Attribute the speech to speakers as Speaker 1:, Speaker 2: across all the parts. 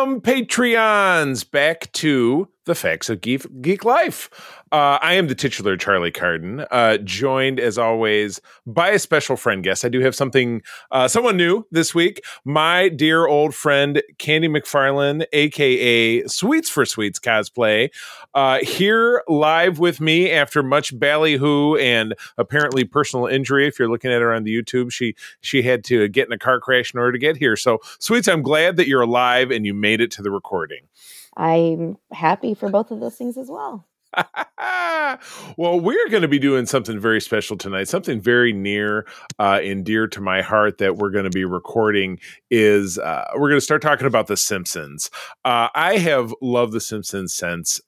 Speaker 1: Welcome, Patreons, back to the Facts of Geek, Geek Life. Uh, I am the titular Charlie Carden, uh, joined as always by a special friend guest. I do have something, uh, someone new this week. My dear old friend Candy McFarlin, aka Sweets for Sweets cosplay, uh, here live with me after much ballyhoo and apparently personal injury. If you're looking at her on the YouTube, she she had to get in a car crash in order to get here. So, Sweets, I'm glad that you're alive and you made it to the recording.
Speaker 2: I'm happy for both of those things as well.
Speaker 1: well, we're going to be doing something very special tonight. Something very near uh, and dear to my heart that we're going to be recording is uh, we're going to start talking about The Simpsons. Uh, I have loved The Simpsons since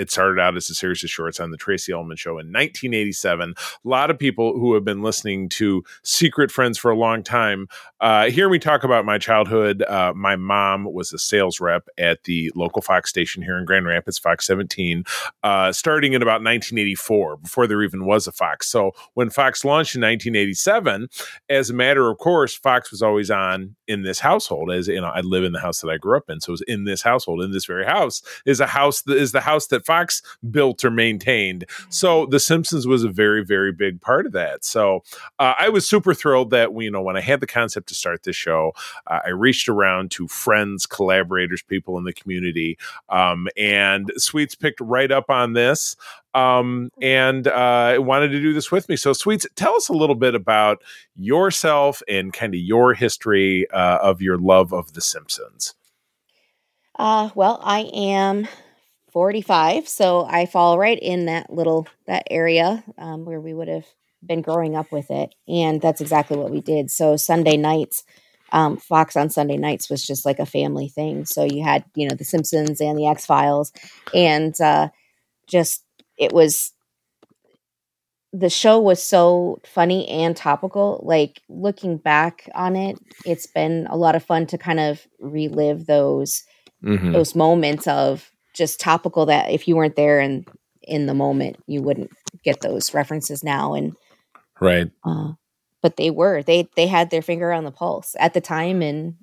Speaker 1: it started out as a series of shorts on the Tracey Ullman Show in 1987. A lot of people who have been listening to Secret Friends for a long time uh, hear me talk about my childhood. Uh, my mom was a sales rep at the local Fox station here in Grand Rapids, Fox 17, uh, starting in about 1984, before there even was a Fox. So when Fox launched in 1987, as a matter of course, Fox was always on in this household. As you know, I live in the house that I grew up in, so it was in this household. In this very house is a house that is the house that Fox built or maintained. So The Simpsons was a very, very big part of that. So uh, I was super thrilled that we, you know, when I had the concept to start this show, uh, I reached around to friends, collaborators, people in the community, um, and Sweets picked right up on this um, and uh, wanted to do this with me. So, Sweets, tell us a little bit about yourself and kind of your history uh, of your love of The Simpsons.
Speaker 2: Uh, well, I am 45 so i fall right in that little that area um, where we would have been growing up with it and that's exactly what we did. So sunday nights um, fox on sunday nights was just like a family thing. So you had you know the simpsons and the x files and uh, just it was the show was so funny and topical. Like looking back on it it's been a lot of fun to kind of relive those mm-hmm. those moments of just topical that if you weren't there and in the moment, you wouldn't get those references now. And
Speaker 1: right,
Speaker 2: uh, but they were they they had their finger on the pulse at the time, and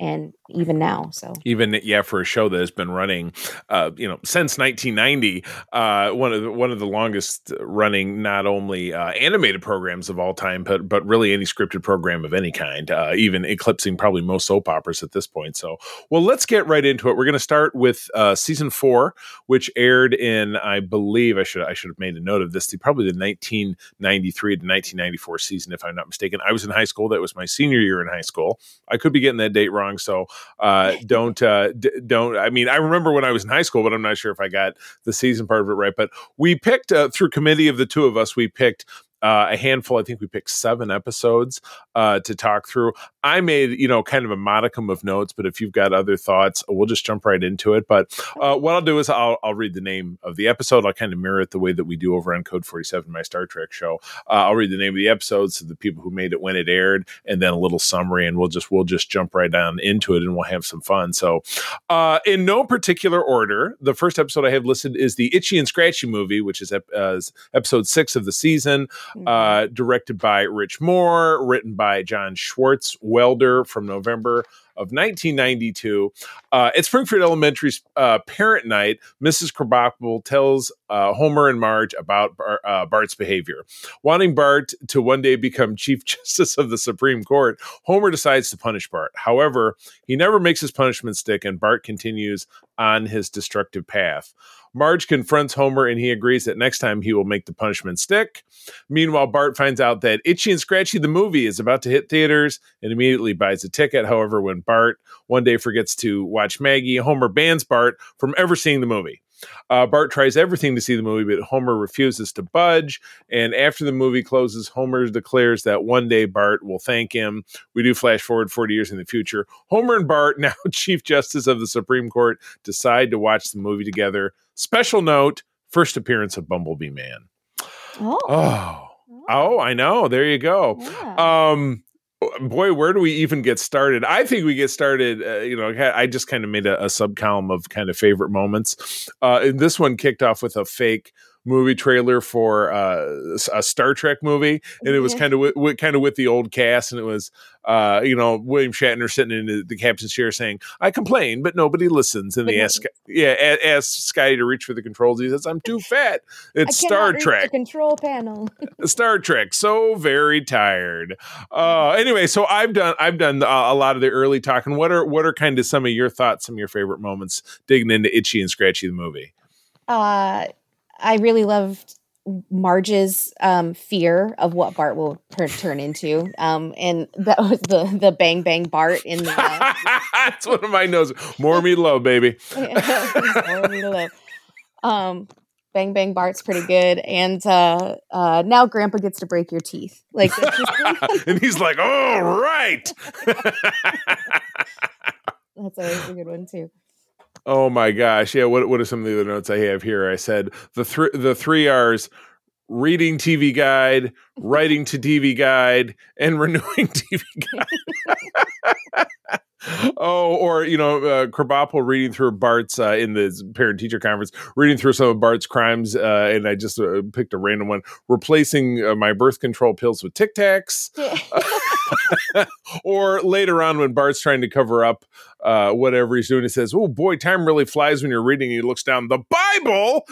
Speaker 2: and even now. So
Speaker 1: even yeah, for a show that has been running, uh, you know, since 1990, uh, one of the, one of the longest running not only uh, animated programs of all time, but but really any scripted program of any kind, uh, even eclipsing probably most soap operas at this point. So, well, let's get right into it. We're going to start with uh, season four, which aired in, I believe, I should I should have made a note of this, the, probably the 1993 to 1994 season, if I'm not mistaken. I was in high school. That was my senior year in high school. I could be getting that date wrong, so uh, don't uh, d- don't. I mean, I remember when I was in high school, but I'm not sure if I got the season part of it right. But we picked uh, through committee of the two of us. We picked uh, a handful. I think we picked seven episodes uh, to talk through. I made you know kind of a modicum of notes, but if you've got other thoughts, we'll just jump right into it. But uh, what I'll do is I'll, I'll read the name of the episode. I'll kind of mirror it the way that we do over on Code Forty Seven, my Star Trek show. Uh, I'll read the name of the episode, so the people who made it when it aired, and then a little summary, and we'll just we'll just jump right on into it, and we'll have some fun. So, uh, in no particular order, the first episode I have listed is the Itchy and Scratchy movie, which is ep- uh, episode six of the season, mm-hmm. directed by Rich Moore, written by John Swartzwelder from November of 1992. Uh, at Springfield Elementary's uh, parent night, Mrs. Krabappel tells uh, Homer and Marge about Bar- uh, Bart's behavior. Wanting Bart to one day become Chief Justice of the Supreme Court, Homer decides to punish Bart. However, he never makes his punishment stick, and Bart continues on his destructive path. Marge confronts Homer and he agrees that next time he will make the punishment stick. Meanwhile, Bart finds out that Itchy and Scratchy the movie is about to hit theaters and immediately buys a ticket. However, when Bart one day forgets to watch Maggie, Homer bans Bart from ever seeing the movie. Uh, Bart tries everything to see the movie, but Homer refuses to budge. And after the movie closes, Homer declares that one day Bart will thank him. We do flash forward 40 years in the future. Homer and Bart, now Chief Justice of the Supreme Court, decide to watch the movie together. Special note first appearance of Bumblebee Man.
Speaker 2: Oh.
Speaker 1: Oh. Oh, I know. There you go. Yeah. Um, boy, where do we even get started? I think we get started. Uh, you know, I just kind of made a, a sub column of kind of favorite moments. Uh, and this one kicked off with a fake movie trailer for uh, a Star Trek movie, and it was kind of w- kind of with the old cast, and it was uh, you know William Shatner sitting in the, captain's chair saying, "I complain, but nobody listens," and they ask yeah ask Scotty to reach for the controls. He says, "I'm too fat." It's Star Trek
Speaker 2: control panel.
Speaker 1: Star Trek. So very tired. Uh, anyway, so I've done I've done a lot of the early talking. What are what are kind of some of your thoughts, some of your favorite moments digging into Itchy and Scratchy the movie?
Speaker 2: Uh, I really loved Marge's um, fear of what Bart will turn, turn into, um, and that was the the bang bang Bart in the. Uh,
Speaker 1: That's one of my notes. More meatloaf, baby. More
Speaker 2: meatloaf. Um, bang bang Bart's pretty good, and uh, uh, now Grandpa gets to break your teeth. Like,
Speaker 1: and he's like, "All right."
Speaker 2: That's always a good one too.
Speaker 1: Oh my gosh. Yeah, what what are some of the other notes I have here? I said the three the three R's reading TV guide, writing to TV guide, and renewing TV guide. oh, or you know, uh, Krabappel reading through Bart's uh, in the parent teacher conference, reading through some of Bart's crimes, uh, and I just uh, picked a random one, replacing uh, my birth control pills with Tic Tacs. or later on when Bart's trying to cover up uh, whatever he's doing, he says, "Oh boy, time really flies when you're reading." He looks down the Bible.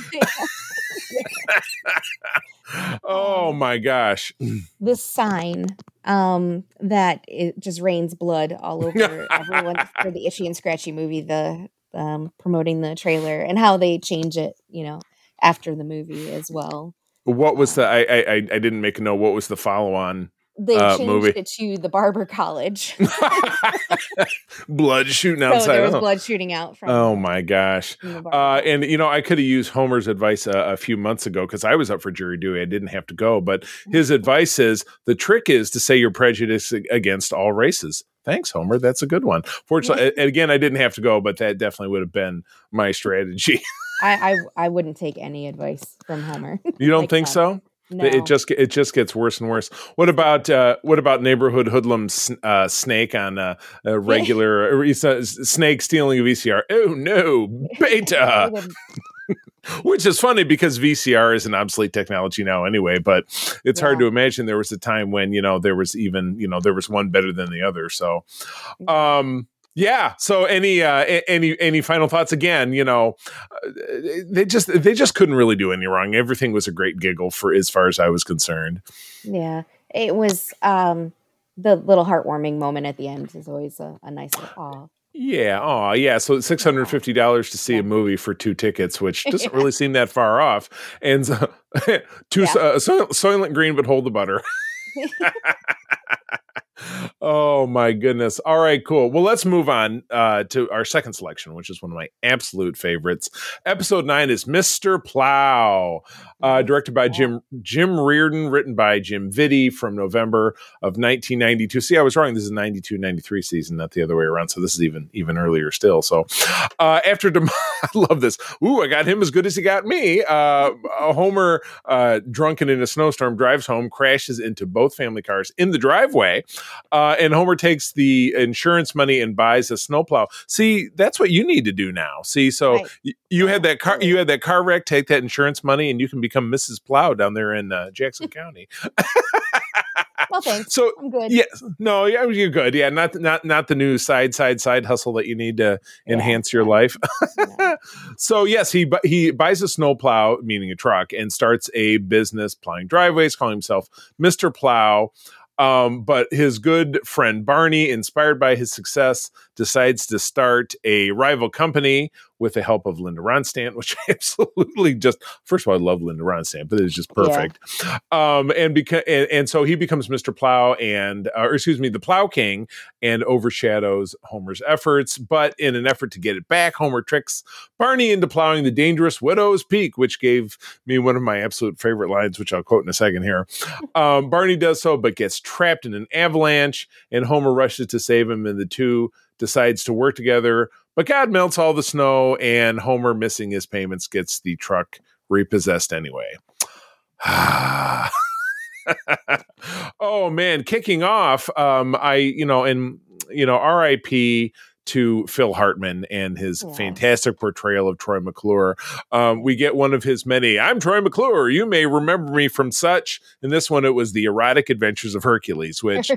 Speaker 1: oh um, my gosh!
Speaker 2: The sign um, that it just rains blood all over everyone for the Itchy and Scratchy movie. The um, promoting the trailer and how they change it, you know, after the movie as well.
Speaker 1: What was the? I I I didn't make a note. What was the follow on?
Speaker 2: They uh, changed movie. it to the barber college.
Speaker 1: blood shooting outside. So
Speaker 2: there was oh. blood shooting out from.
Speaker 1: Oh my gosh! Uh, and you know, I could have used Homer's advice a, a few months ago because I was up for jury duty. I didn't have to go, but his advice is the trick is to say you're prejudiced against all races. Thanks, Homer. That's a good one. Fortunately, again, I didn't have to go, but that definitely would have been my strategy.
Speaker 2: I, I, I wouldn't take any advice from Homer.
Speaker 1: You don't like think that. so? No. It just it just gets worse and worse. What about uh, what about neighborhood hoodlum uh, snake on a, a regular uh, snake stealing a VCR? Oh no, beta. Which is funny because VCR is an obsolete technology now anyway, but it's yeah. hard to imagine there was a time when, you know, there was even, you know, there was one better than the other. So um yeah. So any uh, any any final thoughts? Again, you know, uh, they just they just couldn't really do any wrong. Everything was a great giggle for as far as I was concerned.
Speaker 2: Yeah, it was. um The little heartwarming moment at the end is always a, a nice little
Speaker 1: Yeah. Oh, yeah. So six hundred fifty dollars to see yeah. a movie for two tickets, which doesn't really seem that far off. And so, two yeah. uh, Soylent Green, but hold the butter oh my goodness. All right, cool. Well, let's move on uh, to our second selection, which is one of my absolute favorites. Episode nine is Mr. Plow, uh, directed by Jim Jim Reardon, written by Jim Vitti from November of 1992. See, I was wrong. This is 92 93 season, not the other way around. So this is even even earlier still. So uh, after Dem- I love this. Ooh, I got him as good as he got me. Uh, Homer, uh, drunken in a snowstorm, drives home, crashes into both family cars in the driveway. Uh, and Homer takes the insurance money and buys a snowplow. See, that's what you need to do now. See, so right. y- you had that car, you had that car wreck. Take that insurance money, and you can become Mrs. Plow down there in uh, Jackson County.
Speaker 2: well, thanks. So I'm good.
Speaker 1: Yeah, no, yeah, you're good. Yeah, not not not the new side side side hustle that you need to yeah. enhance your life. yeah. So yes, he he buys a snowplow, meaning a truck, and starts a business plowing driveways, calling himself Mister Plow. Um, but his good friend Barney, inspired by his success, decides to start a rival company with the help of Linda Ronstadt, which I absolutely just first of all, I love Linda Ronstadt, but it's just perfect. Yeah. Um, and because and, and, so he becomes Mr. Plow and uh, or excuse me, the Plow King, and overshadows Homer's efforts. But in an effort to get it back, Homer tricks Barney into plowing the dangerous Widow's Peak, which gave me one of my absolute favorite lines, which I'll quote in a second here. Um, Barney does so, but gets trapped in an avalanche, and Homer rushes to save him, and the two decides to work together. But God melts all the snow, and Homer, missing his payments, gets the truck repossessed anyway. oh man, kicking off. Um, I you know, and you know, R.I.P. to Phil Hartman and his
Speaker 2: Yes.
Speaker 1: fantastic portrayal of Troy McClure. Um, we get one of his many. I'm Troy McClure. You may remember me from such. In this one, it was the erotic adventures of Hercules, which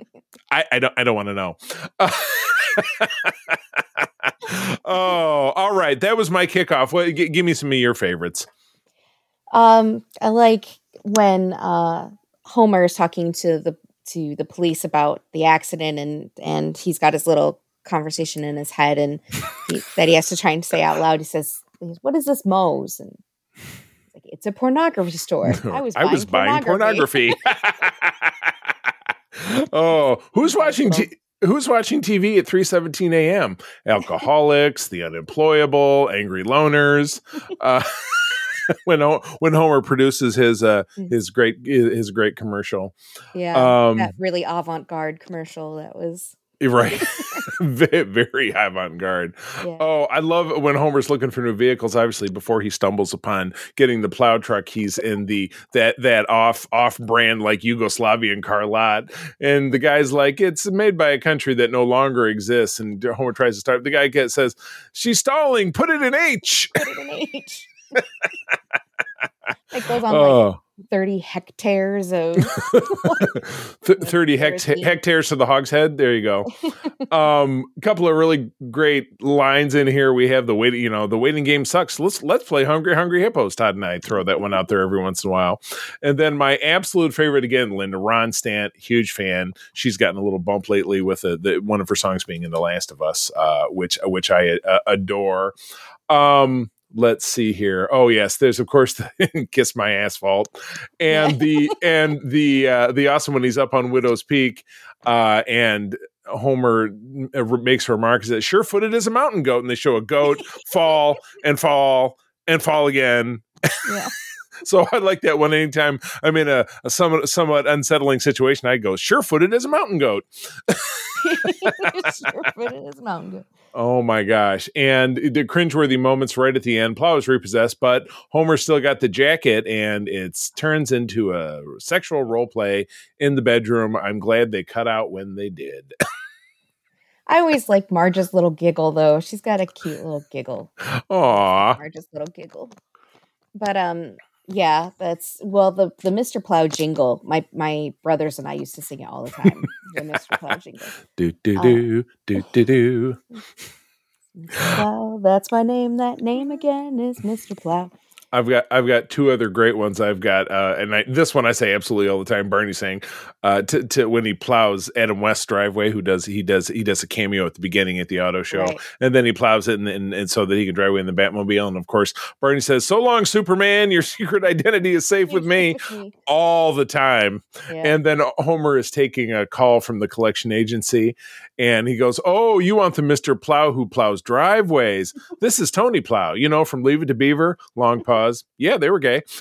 Speaker 1: I, I don't I don't want to know. oh, all right. That was my kickoff. What, g- give me some of your favorites.
Speaker 2: Um, I like when uh Homer is talking to the to the police about the accident and and he's got his little conversation in his head and he, that he has to try and say out loud. He says, "What is this Moe's?" And like, it's a pornography store. I was buying
Speaker 1: buying
Speaker 2: pornography.
Speaker 1: pornography. oh, who's watching? T- who's watching TV at three seventeen a.m.? Alcoholics, the unemployable, angry loners. Uh, when when Homer produces his uh his great his great commercial,
Speaker 2: yeah,
Speaker 1: um,
Speaker 2: that really avant-garde commercial that was
Speaker 1: right, Ve- very avant garde.
Speaker 2: yeah.
Speaker 1: Oh, I love when Homer's looking for new vehicles. Obviously, before he stumbles upon getting the plow truck, he's in the that that off off brand like Yugoslavian car lot, and the guy's like, "It's made by a country that no longer exists." And Homer tries to start. The guy gets says, "She's stalling. Put it in H."
Speaker 2: Put it in H. it goes on like
Speaker 1: Oh,
Speaker 2: 30 hectares of
Speaker 1: thirty hect-
Speaker 2: Literacy.
Speaker 1: hectares to the hogshead. There you go. um, a couple of really great lines in here. We have the waiting, you know, the waiting game sucks. Let's let's play Hungry Hungry Hippos. Todd and I throw that one out there every once in a while. And then my absolute favorite again, Linda Ronstadt, huge fan. She's gotten a little bump lately with the, the one of her songs being in The Last of Us, uh, which which I uh, adore. Um, let's see here. Oh yes, there's of course the Kiss My Asphalt, and the and the uh, the awesome when he's up on Widow's Peak, uh, and Homer uh, makes a remark that sure footed as a mountain goat, and they show a goat fall and fall and fall again.
Speaker 2: yeah.
Speaker 1: So I like that one. Anytime I'm in a, a somewhat somewhat unsettling situation, I go sure footed as a mountain goat.
Speaker 2: sure, but it is mountain goat.
Speaker 1: Oh my gosh. And the cringeworthy moments right at the end. Plow is repossessed, but Homer still got the jacket and it turns into a sexual role play in the bedroom. I'm glad they cut out when they did.
Speaker 2: I always like Marge's little giggle though. She's got a cute little giggle.
Speaker 1: Aw.
Speaker 2: Marge's little giggle. But um yeah, that's well the the Mr. Plow jingle. My my brothers and I used to sing it all the time. the Mr. Plow jingle.
Speaker 1: Uh, do do do do do do.
Speaker 2: Mr. Plow, that's my name. That name again is Mr. Plow.
Speaker 1: I've got I've got two other great ones. I've got uh, and I, this one I say absolutely all the time. Bernie saying uh, to, to when he plows Adam West's driveway, who does he does he does a cameo at the beginning at the auto show,
Speaker 2: Right.
Speaker 1: and then he plows it and, and, and so that he can drive away in the Batmobile. And of course, Bernie says, "So long, Superman. Your secret identity is safe with me." All the time,
Speaker 2: Yeah.
Speaker 1: and then Homer is taking a call from the collection agency, and he goes, "Oh, you want the Mister Plow who plows driveways? This is Tony Plow, you know from Leave It to Beaver." Long pause. Yeah, they were gay.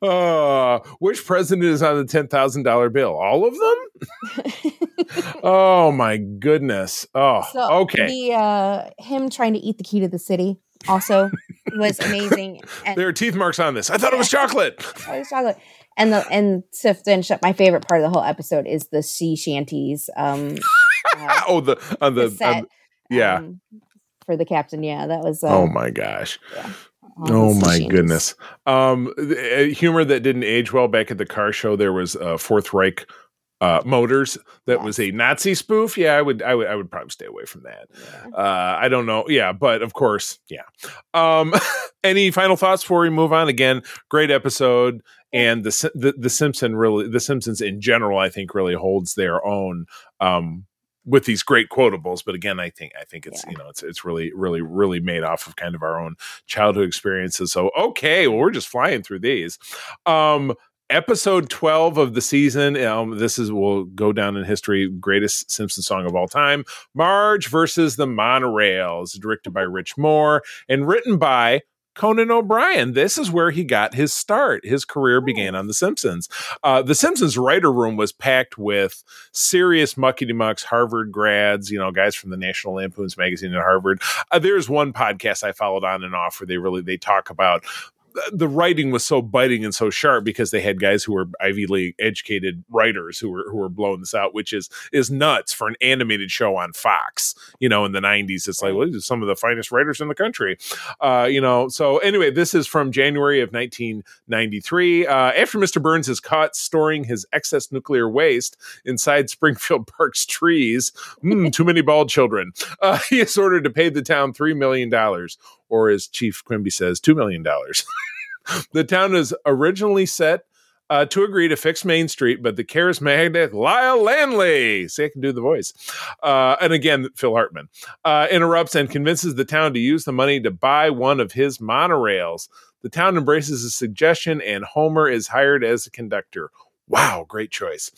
Speaker 1: Uh, which president is on the ten thousand dollar bill? All of them? Oh my goodness! Oh,
Speaker 2: So
Speaker 1: okay.
Speaker 2: The uh, him trying to eat the key to the city also was amazing. And
Speaker 1: There are teeth marks on this. I thought it was chocolate.
Speaker 2: oh, it's chocolate. And the and to finish up, my favorite part of the whole episode is the sea shanties. Um, uh,
Speaker 1: Oh, the on the,
Speaker 2: the set,
Speaker 1: on- yeah.
Speaker 2: um, for the captain. Yeah, that was. Uh,
Speaker 1: oh my gosh.
Speaker 2: all
Speaker 1: Oh my
Speaker 2: shanties.
Speaker 1: goodness. Um, the, uh, humor that didn't age well back at the car show. There was uh, Fourth Reich uh, Motors that was a Nazi spoof. Yeah, I would, I would, I would probably stay away from that.
Speaker 2: Yeah.
Speaker 1: Uh, I don't know. Yeah, but of course, yeah. Um, any final thoughts before we move on? Again, great episode, and the the the Simpson really, the Simpsons in general, I think really holds their own. Um, with these great quotables, but again, I think I think it's
Speaker 2: Yeah.
Speaker 1: you know it's it's really really really made off of kind of our own childhood experiences. So okay, well we're just flying through these. Um, episode 12 of the season um, this is will go down in history greatest simpson song of all time marge versus the monorails directed by rich moore and written by conan o'brien. This is where he got his start. His career began on the simpsons. Uh, the simpsons writer room was packed with serious muckety mucks harvard grads you know guys from the national lampoon's magazine at harvard. Uh, there's one podcast i followed on and off where they really they talk about the writing was so biting and so sharp because they had guys who were Ivy League educated writers who were who were blowing this out, which is is nuts for an animated show on Fox. You know, in the '90s, it's like well, these are some of the finest writers in the country. Uh, you know, so anyway, this is from January of 1993. Uh, after Mr. Burns is caught storing his excess nuclear waste inside Springfield Park's trees, mm, too many bald children. Uh, he is ordered to pay the town three million dollars, or as Chief Quimby says, two million dollars. the town is originally set uh, to agree to fix Main Street, but the charismatic Lyle Lanley, see, I can do the voice, uh, and again, Phil Hartman, uh, interrupts and convinces the town to use the money to buy one of his monorails. The town embraces the suggestion, and Homer is hired as a conductor. Wow, great choice.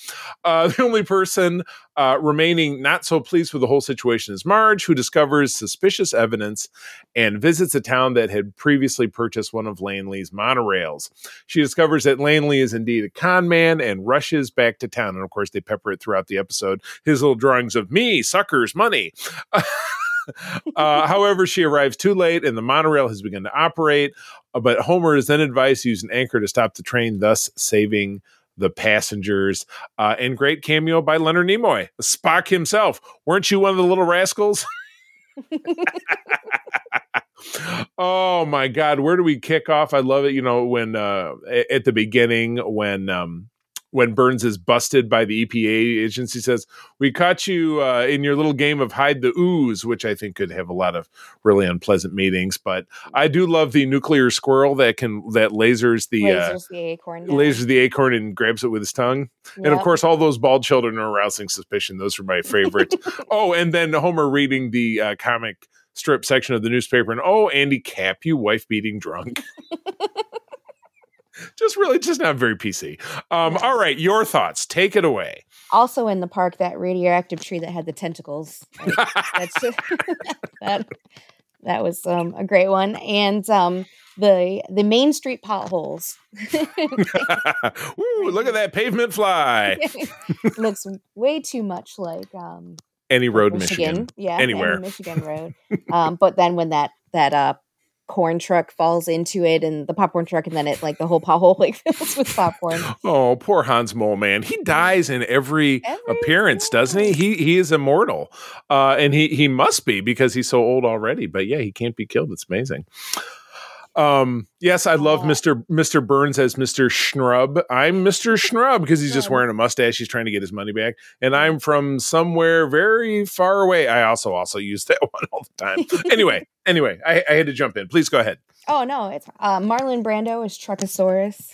Speaker 1: Uh, the only person uh, remaining not so pleased with the whole situation is Marge, who discovers suspicious evidence and visits a town that had previously purchased one of Lanley's monorails. She discovers that Lanley is indeed a con man and rushes back to town. And of course, they pepper it throughout the episode. His little drawings of me, suckers, money. uh, however, she arrives too late and the monorail has begun to operate. Uh, but Homer is then advised to use an anchor to stop the train, thus saving the passengers. Uh, and great cameo by Leonard Nimoy, Spock himself. Weren't you one of the little rascals? oh my god where do we kick off i love it you know when uh at the beginning when um when Burns is busted by the EPA agency says, "We caught you uh, in your little game of hide the ooze," which I think could have a lot of really unpleasant meetings. But I do love the nuclear squirrel that can that lasers the
Speaker 2: lasers uh, the acorn,
Speaker 1: yeah. lasers the acorn and grabs it with his tongue. Yep. And of course, all those bald children are arousing suspicion. Those are my favorite. oh, and then Homer reading the uh, comic strip section of the newspaper, and oh, Andy Capp, you wife beating drunk. just really just not very PC. Um, all right, your thoughts. Take it away.
Speaker 2: Also in the park, that radioactive tree that had the tentacles. That's that. That was um, a great one, and um, the the Main Street potholes.
Speaker 1: Ooh, look at that pavement fly!
Speaker 2: Looks way too much like um,
Speaker 1: any road, Michigan. Michigan.
Speaker 2: Yeah,
Speaker 1: anywhere,
Speaker 2: Michigan road. um, but then when that that uh, corn truck falls into it and the popcorn truck and then it like the whole pothole like fills with popcorn.
Speaker 1: Oh, poor Hans Moleman. He dies in every, every appearance, doesn't he? He he is immortal. Uh, and he he must be because he's so old already. But yeah, he can't be killed. It's amazing. Um, yes, I love Mr. Mr. Burns as Mr. Snrub. I'm Mr. Snrub because he's just wearing a mustache. He's trying to get his money back. And I'm from somewhere very far away. I also also use that one all the time. anyway, anyway, I, I, had to jump in. Please go ahead.
Speaker 2: Oh no, it's uh, Marlon Brando is Truckosaurus.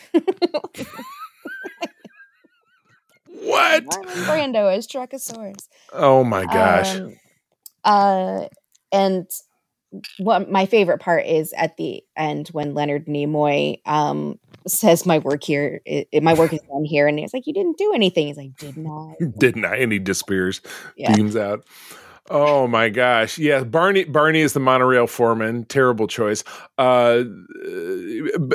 Speaker 1: what?
Speaker 2: Marlon Brando is Truckosaurus.
Speaker 1: Oh my gosh. Um,
Speaker 2: uh, and what my favorite part is at the end when Leonard Nimoy um, says, "My work here, it, my work is done here," and he's like, "You didn't do anything." He's like, "Didn't I?"
Speaker 1: Didn't I? And he disappears, yeah. beams out. Oh my gosh. Yeah, Barney Barney is the monorail foreman. Terrible choice. Uh,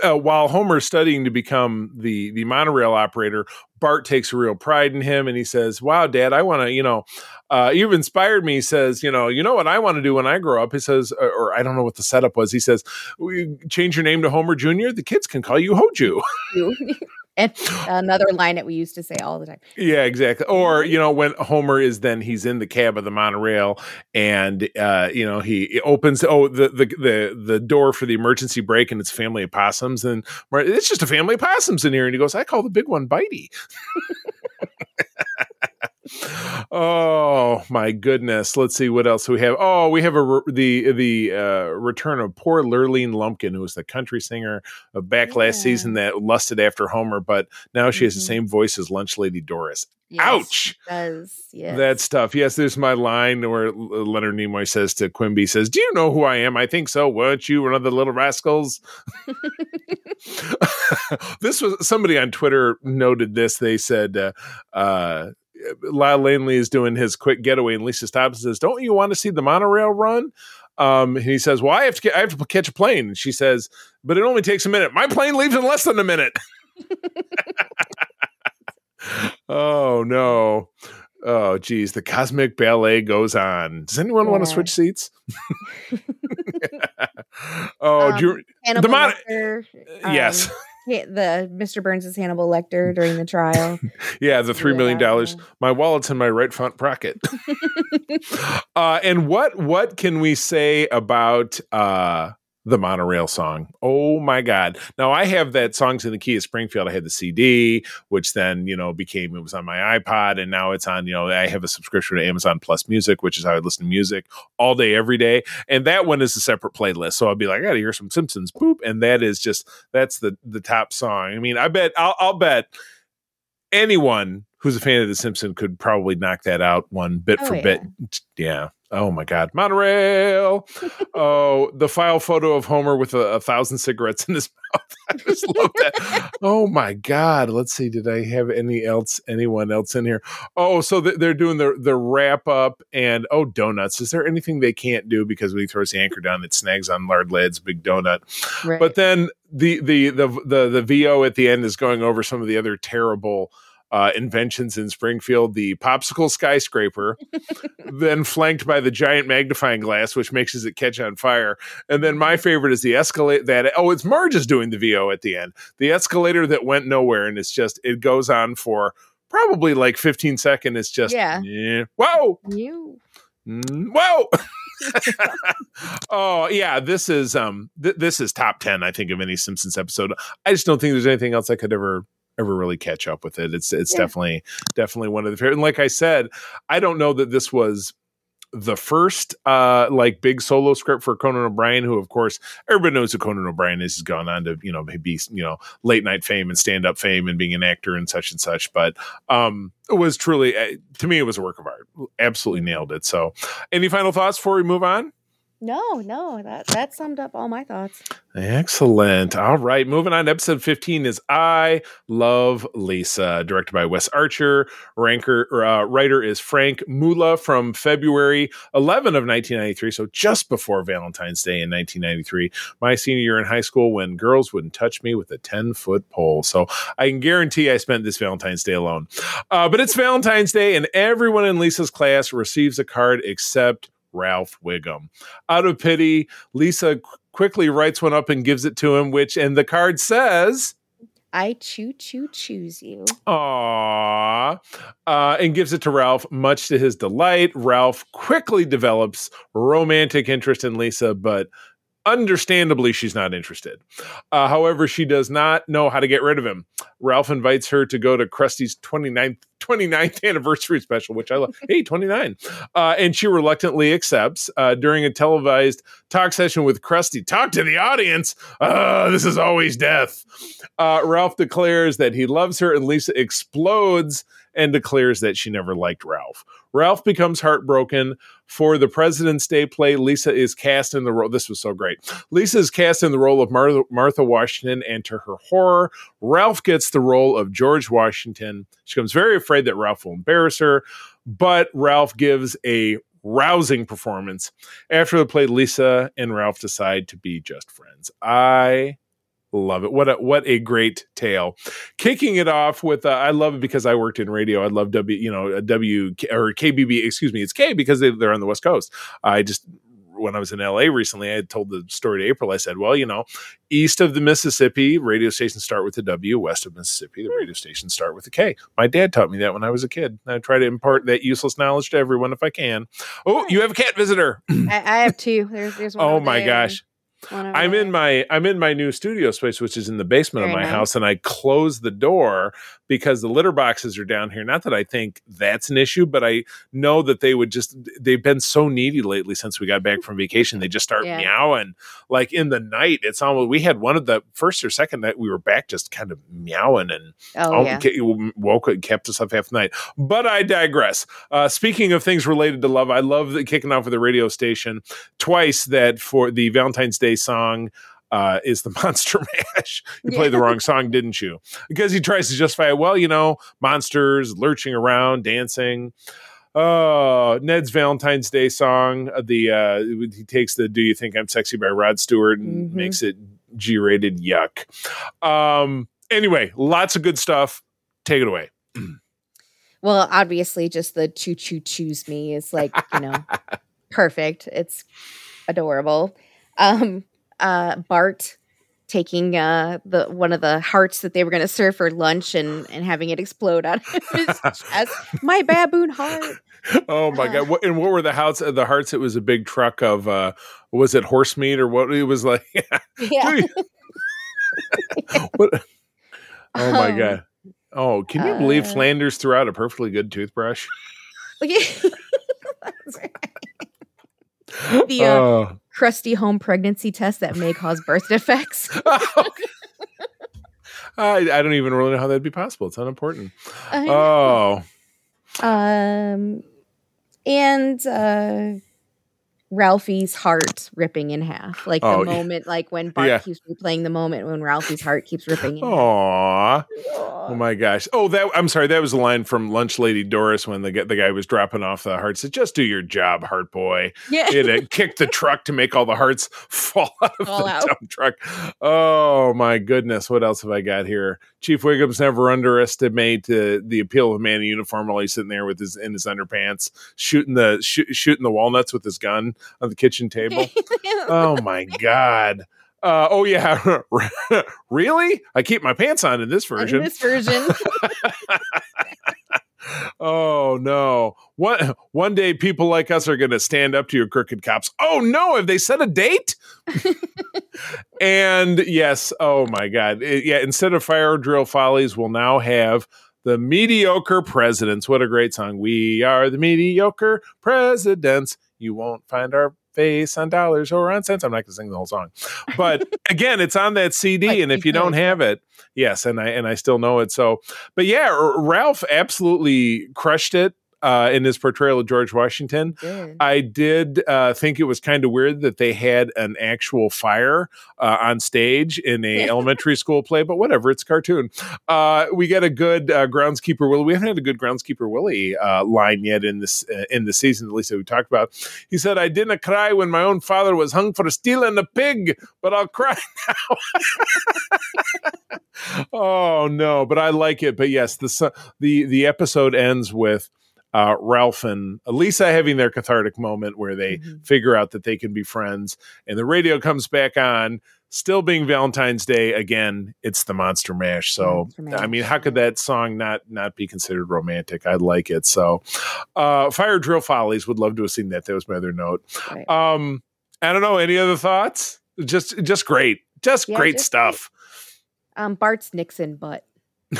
Speaker 1: uh, while Homer's studying to become the the monorail operator, Bart takes real pride in him and he says, "Wow, dad, I want to, you know, uh, you've inspired me." He says, "You know, you know what I want to do when I grow up." He says, or, or I don't know what the setup was. He says, "Change your name to Homer Jr. The kids can call you Hoju."
Speaker 2: And another line that we used to say all the time.
Speaker 1: Yeah, exactly. Or you know, when Homer is then he's in the cab of the monorail, and uh, you know he opens oh the the the the door for the emergency brake, and it's family of possums, and it's just a family of possums in here, and he goes, "I call the big one Bitey." oh my goodness! Let's see what else we have. Oh, we have a the the uh, return of poor Lurleen Lumpkin, who was the country singer of back yeah. last season that lusted after Homer, but now she mm-hmm. has the mm-hmm. same voice as Lunch Lady Doris. Yes, Ouch!
Speaker 2: Does yes.
Speaker 1: that stuff? Yes, there's my line where Leonard Nimoy says to Quimby, "says Do you know who I am? I think so. Weren't you one of the little rascals?" this was somebody on Twitter noted this. They said, uh, uh, Lyle Lanley is doing his quick getaway, and Lisa stops and says, "Don't you want to see the monorail run?" Um, and he says, "Well, I have to get, I have to catch a plane." And she says, "But it only takes a minute. My plane leaves in less than a minute." oh no! Oh geez, the cosmic ballet goes on. Does anyone yeah. want to switch seats? oh, do you,
Speaker 2: Um,
Speaker 1: the mon-
Speaker 2: um,
Speaker 1: yes,
Speaker 2: the Mr. Burns' Hannibal Lecter during the trial.
Speaker 1: yeah, the three million dollars. My wallet's in my right front pocket. uh, and what what can we say about uh, the monorail song? Oh my god! Now I have that "Songs in the Key of Springfield." I had the CD, which then you know became it was on my iPod, and now it's on. You know, I have a subscription to Amazon Plus Music, which is how I listen to music all day, every day. And that one is a separate playlist. So I'll be like, I got to hear some Simpsons, boop, and that is just that's the the top song. I mean, I bet I'll, I'll bet anyone who's a fan of The Simpsons could probably knock that out one bit
Speaker 2: Oh,
Speaker 1: for
Speaker 2: yeah.
Speaker 1: bit. Yeah. Oh my God, monorail! oh, the file photo of Homer with a, a thousand cigarettes in his mouth. I just love that. oh my God! Let's see. Did I have any else? Anyone else in here? Oh, so th- they're doing the the wrap up and oh donuts. Is there anything they can't do because when he throws the anchor down, it snags on Lard Lad's big donut?
Speaker 2: Right.
Speaker 1: But then the the the the the VO at the end is going over some of the other terrible uh, inventions in Springfield. The popsicle skyscraper, then flanked by the giant magnifying glass, which makes it catch on fire. And then my favorite is the escalator. That oh, it's Marge is doing the VO at the end. The escalator that went nowhere, and it's just it goes on for probably like 15 seconds. It's just
Speaker 2: Yeah.
Speaker 1: yeah. Whoa.
Speaker 2: you.
Speaker 1: Mm, Whoa! oh yeah, this is um th- this is top ten, I think, of any Simpsons episode. I just don't think there's anything else I could ever ever really catch up with it. It's it's
Speaker 2: Yeah.
Speaker 1: definitely definitely one of the favorite. And like I said, I don't know that this was the first uh like big solo script for Conan O'Brien, who of course everybody knows who Conan O'Brien is. He's gone on to, you know, be you know, late night fame and stand up fame and being an actor and such and such. But um it was truly uh, to me it was a work of art. Absolutely nailed it. So any final thoughts before we move on?
Speaker 2: No, no, that that summed up all my thoughts.
Speaker 1: Excellent. All right. Moving on episode 15 is I Love Lisa, directed by Wes Archer. Ranker uh, writer is Frank Mula from February 11 of 1993, so just before Valentine's Day in 1993, my senior year in high school when girls wouldn't touch me with a 10 foot pole. So I can guarantee I spent this Valentine's Day alone. Uh, but it's Valentine's Day, and everyone in Lisa's class receives a card except Ralph Wiggum. Out of pity, Lisa qu- quickly writes one up and gives it to him, which, and the card says,
Speaker 2: I choo choo choose you.
Speaker 1: Aww, uh, and gives it to Ralph, much to his delight. Ralph quickly develops romantic interest in Lisa, but understandably, she's not interested. Uh, however, she does not know how to get rid of him. Ralph invites her to go to Krusty's 29th, 29th anniversary special, which I love. hey, 29. Uh, and she reluctantly accepts uh, during a televised talk session with Krusty. Talk to the audience. Uh, this is always death. Uh, Ralph declares that he loves her, and Lisa explodes and declares that she never liked Ralph. Ralph becomes heartbroken. For the President's Day play, Lisa is cast in the role. This was so great. Lisa is cast in the role of Martha, Martha Washington, and to her horror, Ralph gets the role of George Washington. She becomes very afraid that Ralph will embarrass her, but Ralph gives a rousing performance. After the play, Lisa and Ralph decide to be just friends. I love it. What a what a great tale. Kicking it off with uh, I love it because I worked in radio. I love W, you know, W or KBB, excuse me, it's K because they, they're on the West Coast. I just when I was in LA recently, I had told the story to April. I said, well, you know, east of the Mississippi, radio stations start with the W. West of Mississippi, the radio stations start with the K. My dad taught me that when I was a kid. I try to impart that useless knowledge to everyone if I can. Oh, you have a cat visitor.
Speaker 2: I, I have two. There's there's one.
Speaker 1: oh my
Speaker 2: there
Speaker 1: gosh.
Speaker 2: And one over
Speaker 1: I'm in my I'm in my new studio space, which is in the basement of my
Speaker 2: nice.
Speaker 1: house, and I close the door because the litter boxes are down here. Not that I think that's an issue, but I know that they would just they've been so needy lately since we got back from vacation. They just start
Speaker 2: Yeah.
Speaker 1: meowing like in the night. It's almost we had one of the first or second night we were back just kind of meowing and
Speaker 2: Oh
Speaker 1: Oh,
Speaker 2: yeah.
Speaker 1: woke up, kept us up half the night. But I digress. Uh, speaking of things related to love, I love the kicking off with the radio station twice that for the Valentine's Day song. Uh, is the Monster Mash? You played the wrong song, didn't you? Because he tries to justify it. Well, you know, monsters lurching around, dancing. Oh, Ned's Valentine's Day song. uh, The uh, he takes the "Do You Think I'm Sexy" by Rod Stewart and
Speaker 2: Mhm.
Speaker 1: makes it G-rated. Yuck. Um. Anyway, lots of good stuff. Take it away.
Speaker 2: Well, obviously, just the choo choo choose me is like you know perfect. It's adorable. Um, uh, Bart taking uh, the one of the hearts that they were going to serve for lunch and and having it explode out of his chest. My baboon heart.
Speaker 1: Oh my
Speaker 2: Uh.
Speaker 1: god! What, and what were the hearts? The hearts. It was a big truck of. uh Was it horse meat or what? It was like.
Speaker 2: Yeah.
Speaker 1: what? Oh my
Speaker 2: Um,
Speaker 1: god! Oh, can you believe
Speaker 2: uh,
Speaker 1: Flanders threw out a perfectly good toothbrush?
Speaker 2: Right. The uh,
Speaker 1: Oh.
Speaker 2: Crusty home pregnancy test that may cause birth defects.
Speaker 1: I, I don't even really know how that'd be possible. It's unimportant. Oh,
Speaker 2: Um, and uh, Ralphie's heart ripping in half, like
Speaker 1: Oh,
Speaker 2: the
Speaker 1: yeah.
Speaker 2: moment, like when Bart
Speaker 1: Yeah.
Speaker 2: keeps replaying the moment when Ralphie's heart keeps ripping in half.
Speaker 1: Aw. Oh my gosh! Oh, that I'm sorry. That was a line from Lunch Lady Doris when the guy, the guy was dropping off the hearts. Said, "Just do your job, heart boy."
Speaker 2: Yeah,
Speaker 1: It had kicked the truck to make all the hearts fall out of
Speaker 2: Fall
Speaker 1: the
Speaker 2: out.
Speaker 1: dump truck. Oh my goodness! What else have I got here? Chief Wiggum's never underestimate the the appeal of a man in uniform while he's sitting there with his in his underpants, shooting the shoo- shooting the walnuts with his gun on the kitchen table. oh my god. Uh, oh yeah, really? I keep my pants on in this
Speaker 2: In
Speaker 1: version.
Speaker 2: this version.
Speaker 1: oh no! One one day, people like us are going to stand up to your crooked cops. Oh no! Have they set a date? and yes, oh my god, It- yeah. Instead of fire drill follies, we'll now have the mediocre presidents. What a great song! We are the mediocre presidents. You won't find our face on dollars or on cents. I'm not going to sing the whole song, but again, it's on that CD, and if you
Speaker 2: you
Speaker 1: don't have it, yes, and I and I still know it. So, but yeah, Ralph absolutely crushed it uh, in his portrayal of George Washington.
Speaker 2: Good.
Speaker 1: I did uh, think it was kind of weird that they had an actual fire uh, on stage in a elementary school play, but whatever, it's a cartoon. Uh, we get a good uh, groundskeeper Willie. We haven't had a good groundskeeper Willie uh, line yet in this uh, in the season, at least that we talked about. He said, "I didn't cry when my own father was hung for stealing a pig, but I'll cry now." oh no, but I like it. But yes, the the the episode ends with uh, Ralph and Elisa having their cathartic moment where they
Speaker 2: Mhm.
Speaker 1: figure out that they can be friends, and the radio comes back on. Still being Valentine's Day again, it's the Monster Mash. So
Speaker 2: Monster
Speaker 1: I mean, how could that song not not be considered romantic? I like it. So, uh, Fire Drill Follies would love to have seen that. That was my other note.
Speaker 2: Right.
Speaker 1: Um, I don't know. Any other thoughts? Just just great, just
Speaker 2: Yeah,
Speaker 1: great
Speaker 2: just
Speaker 1: stuff.
Speaker 2: Um, Bart's Nixon butt.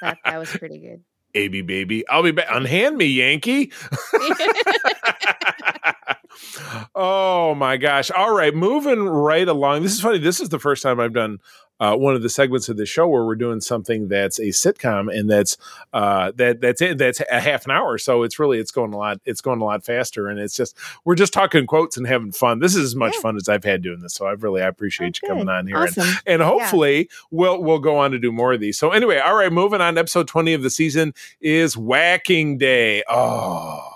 Speaker 2: That that was pretty good.
Speaker 1: AB baby, I'll be back. Unhand me, Yankee. oh my gosh. All right, moving right along. This is funny. This is the first time I've done uh, one of the segments of the show where we're doing something that's a sitcom and that's uh, that that's it. That's a half an hour. So it's really it's going a lot. It's going a lot faster, and it's just we're just talking quotes and having fun. This is as much
Speaker 2: Yeah.
Speaker 1: fun as I've had doing this. So I really I appreciate
Speaker 2: Oh,
Speaker 1: you coming on here. And
Speaker 2: Awesome.
Speaker 1: and hopefully we'll we'll go on to do more of these. So anyway, all right, moving on. Episode twenty of the season is Whacking Day. Oh.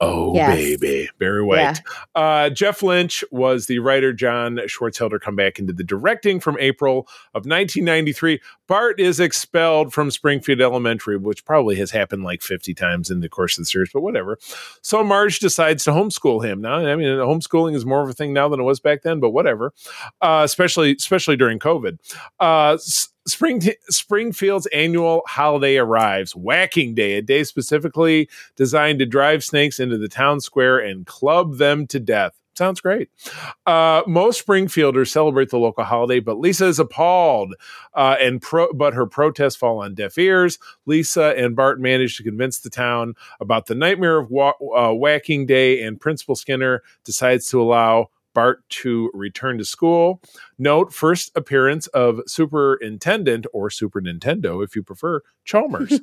Speaker 1: Oh
Speaker 2: Yes.
Speaker 1: baby, Barry White.
Speaker 2: Yeah.
Speaker 1: Uh, Jeff Lynch was the writer. John Swartzwelder come back into the directing from April of 1993. Bart is expelled from Springfield Elementary, which probably has happened like 50 times in the course of the series, but whatever. So Marge decides to homeschool him. Now, I mean, homeschooling is more of a thing now than it was back then, but whatever. Uh, especially, especially during COVID. Uh, s- Spring Springfield's annual holiday arrives, Whacking Day, a day specifically designed to drive snakes into the town square and club them to death. Sounds great. Uh, most Springfielders celebrate the local holiday, but Lisa is appalled, uh, and pro- but her protests fall on deaf ears. Lisa and Bart manage to convince the town about the nightmare of wa- uh, Whacking Day, and Principal Skinner decides to allow Bart to return to school. Note first appearance of Superintendent or Super Nintendo, if you prefer, Chalmers.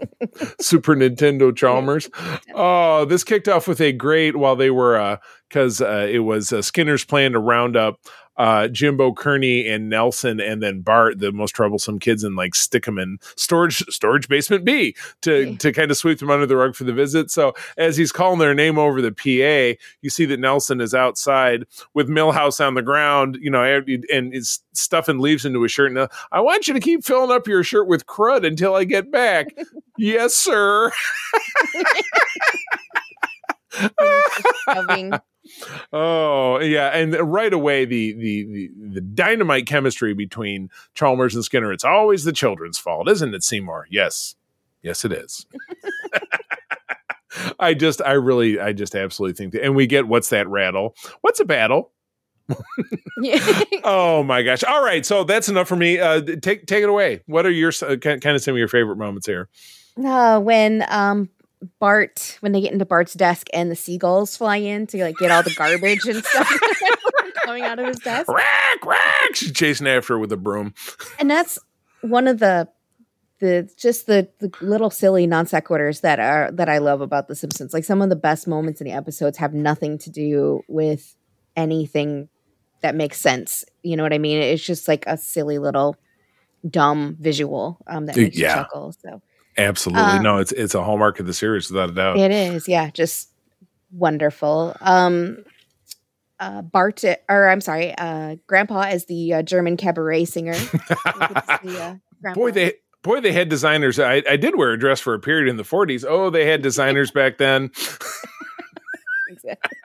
Speaker 1: Super Nintendo Chalmers. Oh, this kicked off with a great while they were because uh, it was uh, Skinner's plan to round up uh, Jimbo Kearney and Nelson and then Bart, the most troublesome kids, and like stick them in storage storage basement B to
Speaker 2: Yeah.
Speaker 1: to kind of sweep them under the rug for the visit. So as he's calling their name over the PA, you see that Nelson is outside with Milhouse on the ground, you know, and and is stuffing leaves into his shirt. And I want you to keep filling up your shirt with crud until I get back. yes, sir. oh yeah, and right away the, the the the dynamite chemistry between Chalmers and Skinner. It's always the children's fault, isn't it, Seymour? Yes, yes, it is. I just, I really, I just absolutely think that, and we get what's that rattle? What's a battle? oh my gosh! All right, so that's enough for me. Uh, take take it away. What are your uh, kind of some of your favorite moments here?
Speaker 2: Uh, when um Bart when they get into Bart's desk and the seagulls fly in to like get all the garbage and stuff coming out of his desk.
Speaker 1: Rack, rack! She's chasing after her with a broom.
Speaker 2: And that's one of the the just the the little silly non sequiturs that are that I love about The Simpsons. Like some of the best moments in the episodes have nothing to do with anything that makes sense. You know what I mean? It's just like a silly little dumb visual um, that makes yeah. you chuckle. So
Speaker 1: Absolutely. Um, no, it's it's a hallmark of the series without a doubt.
Speaker 2: It is. Yeah, just wonderful. Um uh Bart or I'm sorry, uh Grandpa as the uh, German cabaret singer.
Speaker 1: the, uh, boy, they boy they had designers. I, I did wear a dress for a period in the 40s. Oh, they had designers back then.
Speaker 2: exactly.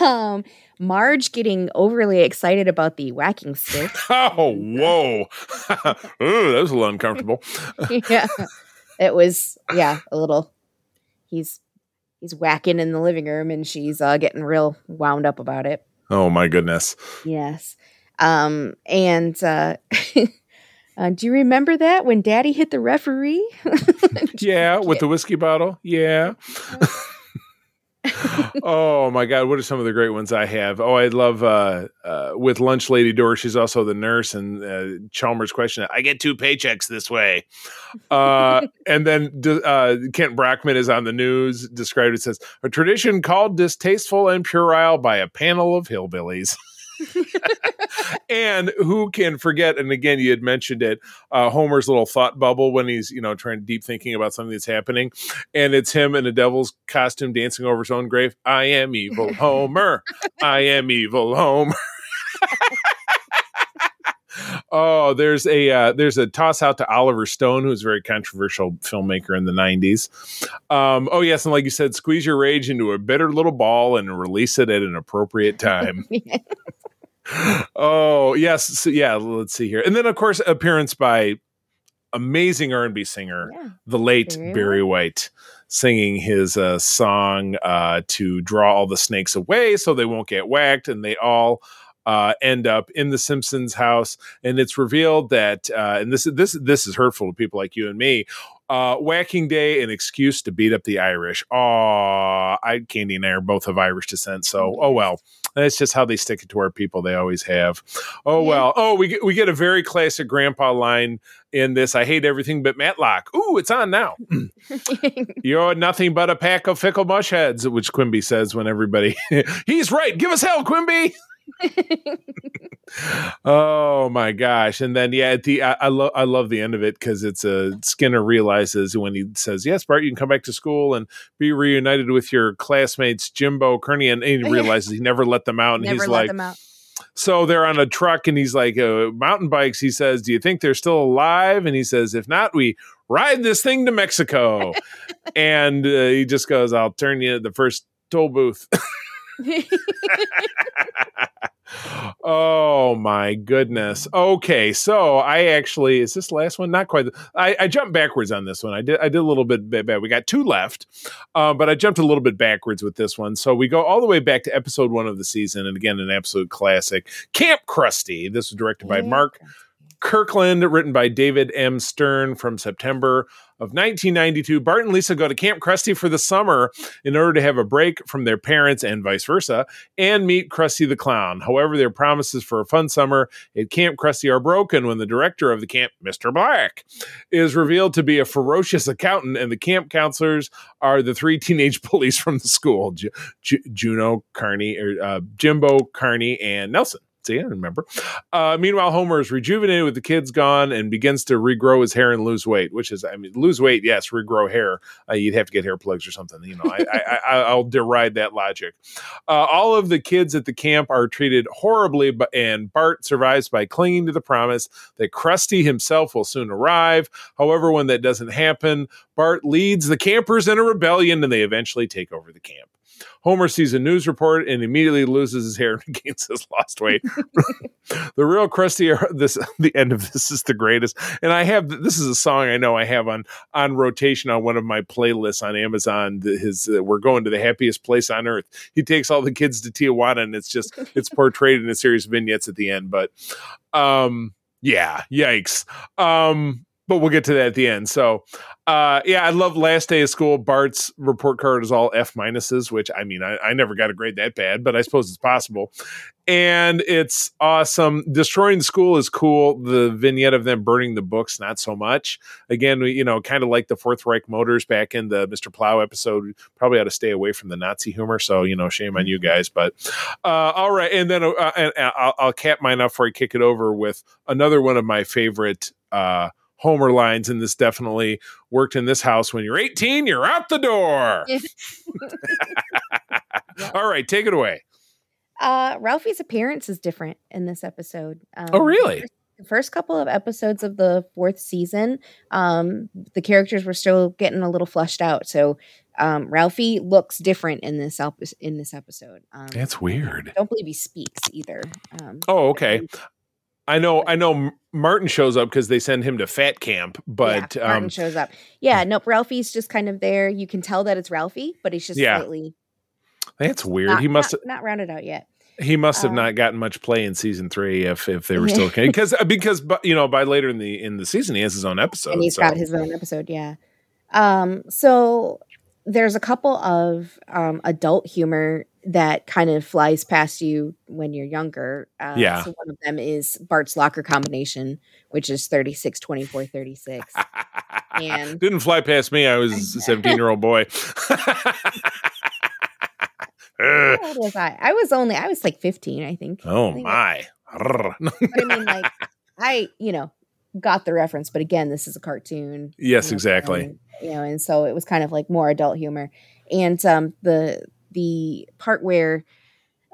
Speaker 2: um Marge getting overly excited about the whacking stick.
Speaker 1: Oh, whoa. Ooh, that was a little uncomfortable.
Speaker 2: yeah. It was, yeah, a little. He's he's whacking in the living room and she's uh, getting real wound up about it.
Speaker 1: Oh my goodness.
Speaker 2: Yes. Um and uh Uh, do you remember that when Daddy hit the referee?
Speaker 1: yeah, with the whiskey bottle. Yeah. Oh my god what are some of the great ones i have? Oh i love uh, uh, with lunch lady door she's also the nurse and uh, chalmers question i get two paychecks this way. Uh, and then uh, kent brockman is on the news described it says a tradition called distasteful and puerile by a panel of hillbillies and who can forget? And again, you had mentioned it, uh, Homer's little thought bubble when he's you know trying deep thinking about something that's happening, and it's him in a devil's costume dancing over his own grave. I am evil Homer. I am evil Homer. oh, there's a uh, there's a toss out to Oliver Stone, who's a very controversial filmmaker in the '90s. Um, oh yes, and like you said, squeeze your rage into a bitter little ball and release it at an appropriate time oh yes, so, yeah. Let's see here, and then of course appearance by amazing R&B singer, yeah. the late Barry, Barry White, singing his uh, song uh, to draw all the snakes away so they won't get whacked, and they all uh, end up in the Simpsons house, and it's revealed that, uh, and this this this is hurtful to people like you and me. Uh, whacking day, an excuse to beat up the Irish. Oh, I Candy and I are both of Irish descent, so oh well. That's just how they stick it to our people. They always have. Oh yeah. well. Oh, we get, we get a very classic grandpa line in this. I hate everything but Matlock. Ooh, it's on now. You're nothing but a pack of fickle mushheads, which Quimby says when everybody. He's right. Give us hell, Quimby. oh my gosh! And then yeah, at the I, I love I love the end of it because it's a uh, Skinner realizes when he says, "Yes, Bart, you can come back to school and be reunited with your classmates Jimbo, Kearney," and, and he realizes he never let them out, and never he's like. So they're on a truck, and he's like, uh, "Mountain bikes." He says, "Do you think they're still alive?" And he says, "If not, we ride this thing to Mexico." and uh, he just goes, "I'll turn you the first toll booth." oh my goodness. Okay, so I actually is this last one? Not quite. I, I jumped backwards on this one. I did. I did a little bit bad. We got two left, uh, but I jumped a little bit backwards with this one. So we go all the way back to episode one of the season, and again, an absolute classic, Camp Krusty. This was directed by Mark. Kirkland, written by David M. Stern from September of 1992, Bart and Lisa go to Camp Krusty for the summer in order to have a break from their parents and vice versa and meet Krusty the Clown. However, their promises for a fun summer at Camp Krusty are broken when the director of the camp, Mr. Black, is revealed to be a ferocious accountant and the camp counselors are the three teenage bullies from the school J- J- Juno, Kearney, or, uh, Jimbo, Kearney, and Nelson. See, I remember. Uh, meanwhile, Homer is rejuvenated with the kids gone and begins to regrow his hair and lose weight, which is, I mean, lose weight, yes, regrow hair. Uh, you'd have to get hair plugs or something. You know, I—I'll deride that logic. Uh, all of the kids at the camp are treated horribly, but, and Bart survives by clinging to the promise that Krusty himself will soon arrive. However, when that doesn't happen, Bart leads the campers in a rebellion and they eventually take over the camp. Homer sees a news report and immediately loses his hair and gains his lost weight. the real Krusty, this the end of this is the greatest. And I have this is a song I know I have on on rotation on one of my playlists on Amazon. His uh, we're going to the happiest place on earth. He takes all the kids to Tijuana, and it's just it's portrayed in a series of vignettes at the end. But um, yeah, yikes. Um, but we'll get to that at the end. So, uh, yeah, I love last day of school. Bart's report card is all F minuses, which I mean, I, I never got a grade that bad, but I suppose it's possible. And it's awesome. Destroying the school is cool. The vignette of them burning the books, not so much. Again, we, you know, kind of like the Fourth Reich motors back in the Mr. Plow episode. Probably ought to stay away from the Nazi humor. So, you know, shame on you mm-hmm. guys. But uh, all right. And then uh, and, and I'll, I'll cap mine up before I kick it over with another one of my favorite. Homer lines, and this definitely worked in this house. When you're 18, you're out the door. All right, take it away.
Speaker 2: Uh, Ralphie's appearance is different in this episode.
Speaker 1: Um, oh, really?
Speaker 2: The first couple of episodes of the fourth season, um, the characters were still getting a little flushed out. So um, Ralphie looks different in this in this episode. Um,
Speaker 1: That's weird.
Speaker 2: I don't believe he speaks either. Um,
Speaker 1: oh, okay. I know, I know. Martin shows up because they send him to Fat Camp, but
Speaker 2: yeah, Martin um, shows up. Yeah, nope. Ralphie's just kind of there. You can tell that it's Ralphie, but he's just yeah. slightly.
Speaker 1: That's weird. Not, he must
Speaker 2: not, not rounded out yet.
Speaker 1: He must have uh, not gotten much play in season three if if they were still because because you know by later in the in the season he has his own episode
Speaker 2: and he's so. got his own episode. Yeah. Um. So there's a couple of um, adult humor that kind of flies past you when you're younger.
Speaker 1: Uh, yeah.
Speaker 2: So one of them is Bart's locker combination, which is 36, 24, 36.
Speaker 1: and didn't fly past me. I was a 17 year old boy.
Speaker 2: How old was I? I was only, I was like 15, I think.
Speaker 1: Oh
Speaker 2: I think
Speaker 1: my.
Speaker 2: but I mean, like, I, you know, got the reference, but again, this is a cartoon.
Speaker 1: Yes,
Speaker 2: you know,
Speaker 1: exactly.
Speaker 2: And, you know, and so it was kind of like more adult humor. And um, the the part where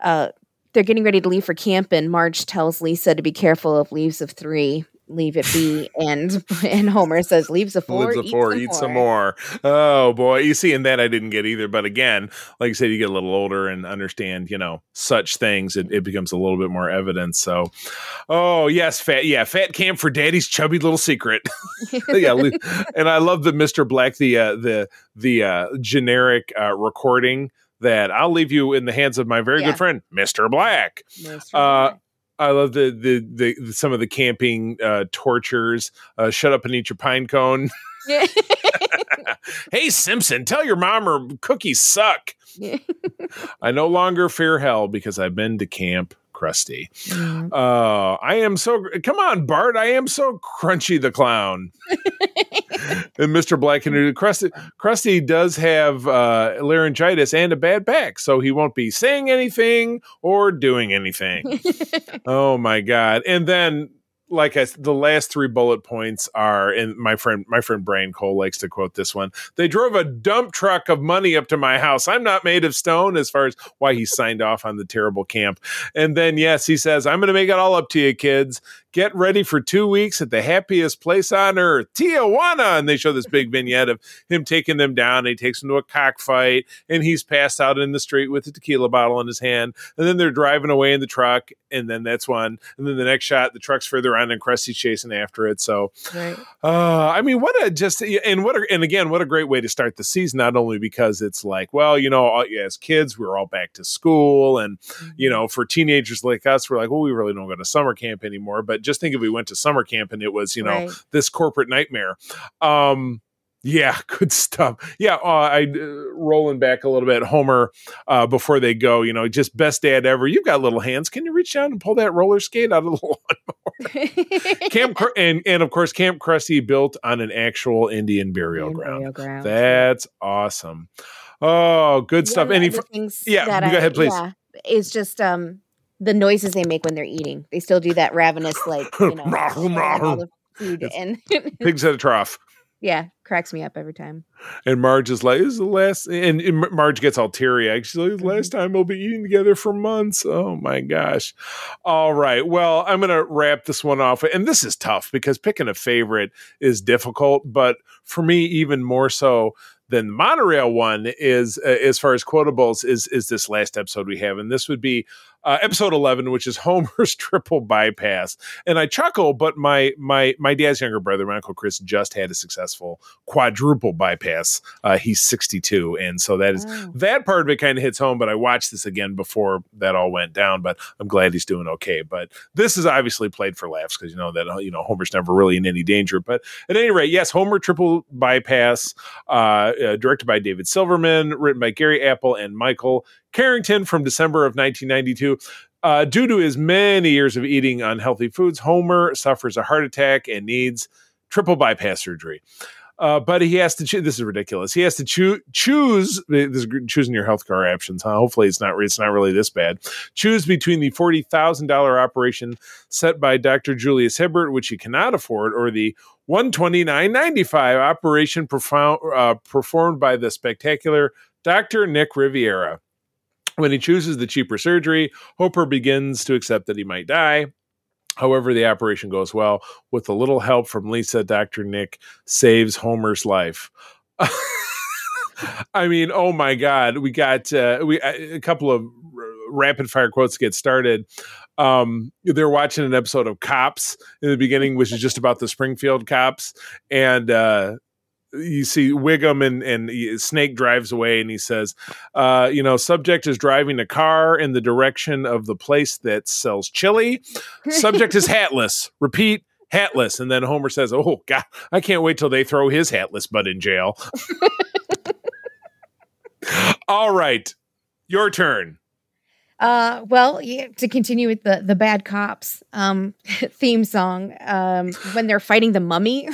Speaker 2: uh, they're getting ready to leave for camp, and Marge tells Lisa to be careful of leaves of three. Leave it be, and and Homer says, "Leaves of four,
Speaker 1: leaves eat, some, eat more. some more." Oh boy, you see, and that I didn't get either. But again, like I said, you get a little older and understand, you know, such things. It, it becomes a little bit more evident. So, oh yes, fat, yeah, fat camp for Daddy's chubby little secret. yeah, and I love the Mister Black, the uh, the the uh, generic uh, recording that I'll leave you in the hands of my very yeah. good friend, Mr. Black. Mr. Uh, Black. I love the, the, the some of the camping uh, tortures. Uh, shut up and eat your pine cone. hey Simpson, tell your mom her cookies suck. I no longer fear hell because I've been to camp Krusty. Mm-hmm. Uh, I am so. Come on, Bart. I am so crunchy the clown. and Mr. Black and Krusty, Krusty does have uh, laryngitis and a bad back, so he won't be saying anything or doing anything. oh my god! And then like I, the last three bullet points are, and my friend, my friend Brian Cole likes to quote this one. They drove a dump truck of money up to my house. I'm not made of stone, as far as why he signed off on the terrible camp. And then, yes, he says, "I'm going to make it all up to you, kids get ready for two weeks at the happiest place on earth, Tijuana. And they show this big vignette of him taking them down. He takes them to a cockfight and he's passed out in the street with a tequila bottle in his hand. And then they're driving away in the truck. And then that's one. And then the next shot, the truck's further on and Krusty's chasing after it. So, right. uh, I mean, what a just, and what, a, and again, what a great way to start the season, not only because it's like, well, you know, as kids, we're all back to school. And, you mm-hmm. know, for teenagers like us, we're like, well, we really don't go to summer camp anymore. But just think if we went to summer camp and it was, you know, right. this corporate nightmare. Um, yeah, good stuff. Yeah, uh, I uh, rolling back a little bit. Homer, uh, before they go, you know, just best dad ever. You've got little hands. Can you reach down and pull that roller skate out of the lawnmower? Camp and and of course, Camp Krusty built on an actual Indian burial, Indian ground. burial ground. That's awesome. Oh, good stuff. Any? Yeah, go I, ahead, please. Yeah,
Speaker 2: it's just um the noises they make when they're eating. They still do that ravenous, like you know,
Speaker 1: food and pigs at a trough.
Speaker 2: Yeah, cracks me up every time.
Speaker 1: And Marge is like, "This is the last," and, and Marge gets all teary. Actually, like, "Last mm-hmm. time we'll be eating together for months." Oh my gosh! All right, well, I'm gonna wrap this one off, and this is tough because picking a favorite is difficult. But for me, even more so, then the monorail one is uh, as far as quotables is is this last episode we have, and this would be uh, episode 11 which is homer's triple bypass. And i chuckle but my my my dad's younger brother my uncle chris just had a successful quadruple bypass. Uh, he's 62 and so that is oh. that part of it kind of hits home but i watched this again before that all went down but i'm glad he's doing okay. But this is obviously played for laughs because you know that you know homer's never really in any danger. But at any rate yes homer triple bypass uh, uh directed by david silverman written by gary apple and michael Carrington from December of 1992. Uh, due to his many years of eating unhealthy foods, Homer suffers a heart attack and needs triple bypass surgery. Uh, but he has to choose. This is ridiculous. He has to choo- choose. This is choosing your health care options. Huh? Hopefully, it's not. It's not really this bad. Choose between the forty thousand dollar operation set by Doctor Julius Hibbert, which he cannot afford, or the one twenty nine ninety five operation profound, uh, performed by the spectacular Doctor Nick Riviera. When he chooses the cheaper surgery, Homer begins to accept that he might die. However, the operation goes well. With a little help from Lisa, Dr. Nick saves Homer's life. I mean, oh my God, we got uh, we a couple of rapid fire quotes to get started. Um, they're watching an episode of Cops in the beginning, which is just about the Springfield cops, and uh, you see Wiggum and, and Snake drives away and he says, uh, you know, subject is driving a car in the direction of the place that sells chili. Subject is hatless. Repeat, hatless. And then Homer says, oh, God, I can't wait till they throw his hatless butt in jail. All right. Your turn.
Speaker 2: Uh, well, yeah, to continue with the the bad cops um, theme song, um, when they're fighting the mummy,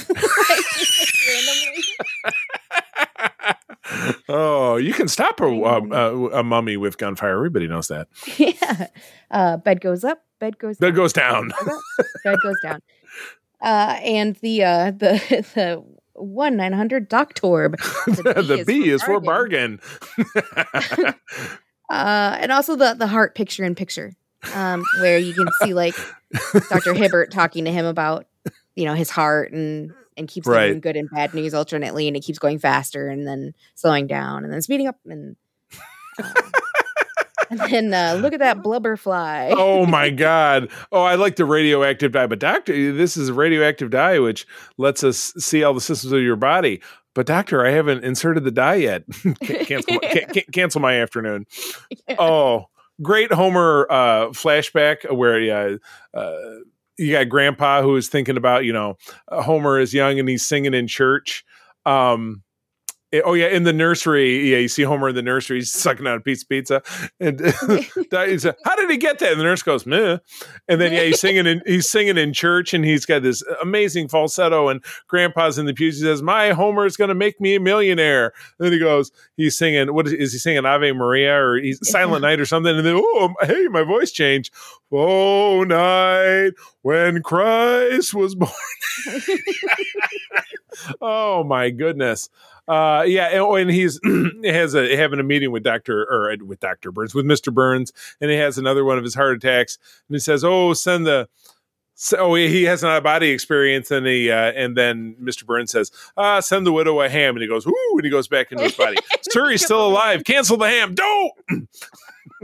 Speaker 1: oh, you can stop a, a, a, mummy with gunfire. Everybody knows that.
Speaker 2: Yeah. Uh, bed goes up, bed goes
Speaker 1: bed down. goes down.
Speaker 2: bed goes down. Uh, and the uh, the the one nine hundred Doctorb.
Speaker 1: The, the B, is, for bargain.
Speaker 2: uh, and also the the heart picture in picture, um, where you can see like Doctor Hibbert talking to him about you know his heart and and keeps right. doing good and bad news alternately, and it keeps going faster and then slowing down and then speeding up and. Uh, and then uh, look at that blubber fly.
Speaker 1: oh my god! Oh, I like the radioactive dye, but doctor, this is a radioactive dye which lets us see all the systems of your body. But doctor, I haven't inserted the dye yet. cancel, yeah. cancel my afternoon. Yeah. Oh, great Homer uh, flashback where yeah. Uh, you got grandpa who is thinking about you know uh, homer is young and he's singing in church. Um Eh, oh yeah, in the nursery, yeah, you see Homer in the nursery, he's sucking out a piece of pizza, and he's "How did he get that?" And the nurse goes, "Meh," and then yeah, he's singing in he's singing in church, and he's got this amazing falsetto, and Grandpa's in the pews. He says, "My Homer is going to make me a millionaire." And then he goes, he's singing, what is, is he singing? Ave Maria or he's Silent Night or something, and then oh hey, my voice changed. Oh night when Christ was born. oh my goodness. Uh, yeah, and, and he's has a having a meeting with Doctor or uh, with Doctor Burns with Mister Burns, and he has another one of his heart attacks, and he says, "Oh, send the." So oh, he has an out of body experience, and he uh, and then Mr. Burns says, "Ah, send the widow a ham," and he goes, "Ooh," and he goes back into his body. Sir, he's still alive. Cancel the ham. Don't.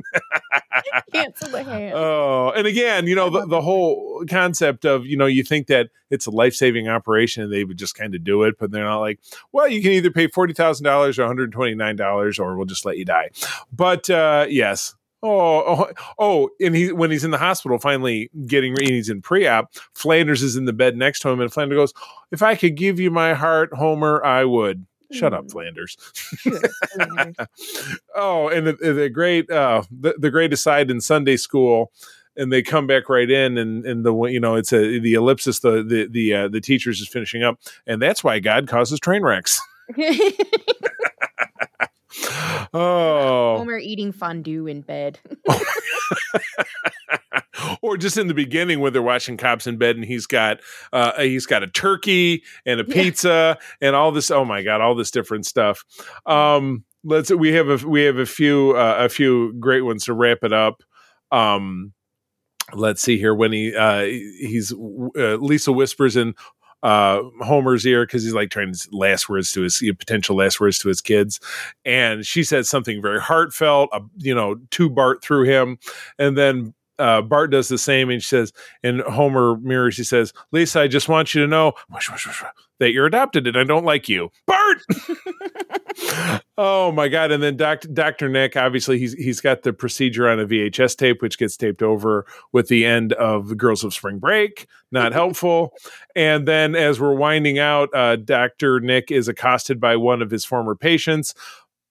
Speaker 2: Cancel the ham.
Speaker 1: Oh, and again, you know, the, the whole concept of, you know, you think that it's a life saving operation and they would just kind of do it, but they're not like, well, you can either pay $40,000 or $129 or we'll just let you die. But uh, yes, Oh, oh, oh, and he when he's in the hospital, finally getting ready, he's in pre-op. Flanders is in the bed next to him, and Flanders goes, "If I could give you my heart, Homer, I would." Shut up, mm. Flanders. oh, and the, the great, uh, the, the great aside in Sunday school, and they come back right in, and and the you know it's a the ellipsis, the the the uh, the teachers is finishing up, and that's why God causes train wrecks. oh,
Speaker 2: Homer eating fondue in bed.
Speaker 1: Or just in the beginning when they're watching cops in bed and he's got uh, he's got a turkey and a pizza yeah. and all this oh my god all this different stuff. Um let's we have a we have a few uh, a few great ones to wrap it up. Um let's see here. When he uh he's uh, lisa whispers in uh, Homer's ear because he's like trying to last words to his potential last words to his kids, and she says something very heartfelt, uh, you know, to Bart through him, and then uh, Bart does the same, and she says, and Homer mirrors. He says, "Lisa, I just want you to know that you're adopted, and I don't like you, Bart." oh my god! And then Doctor Doctor Nick, obviously, he's he's got the procedure on a VHS tape, which gets taped over with the end of Girls of Spring Break. Not helpful. and then, as we're winding out, uh, Doctor Nick is accosted by one of his former patients.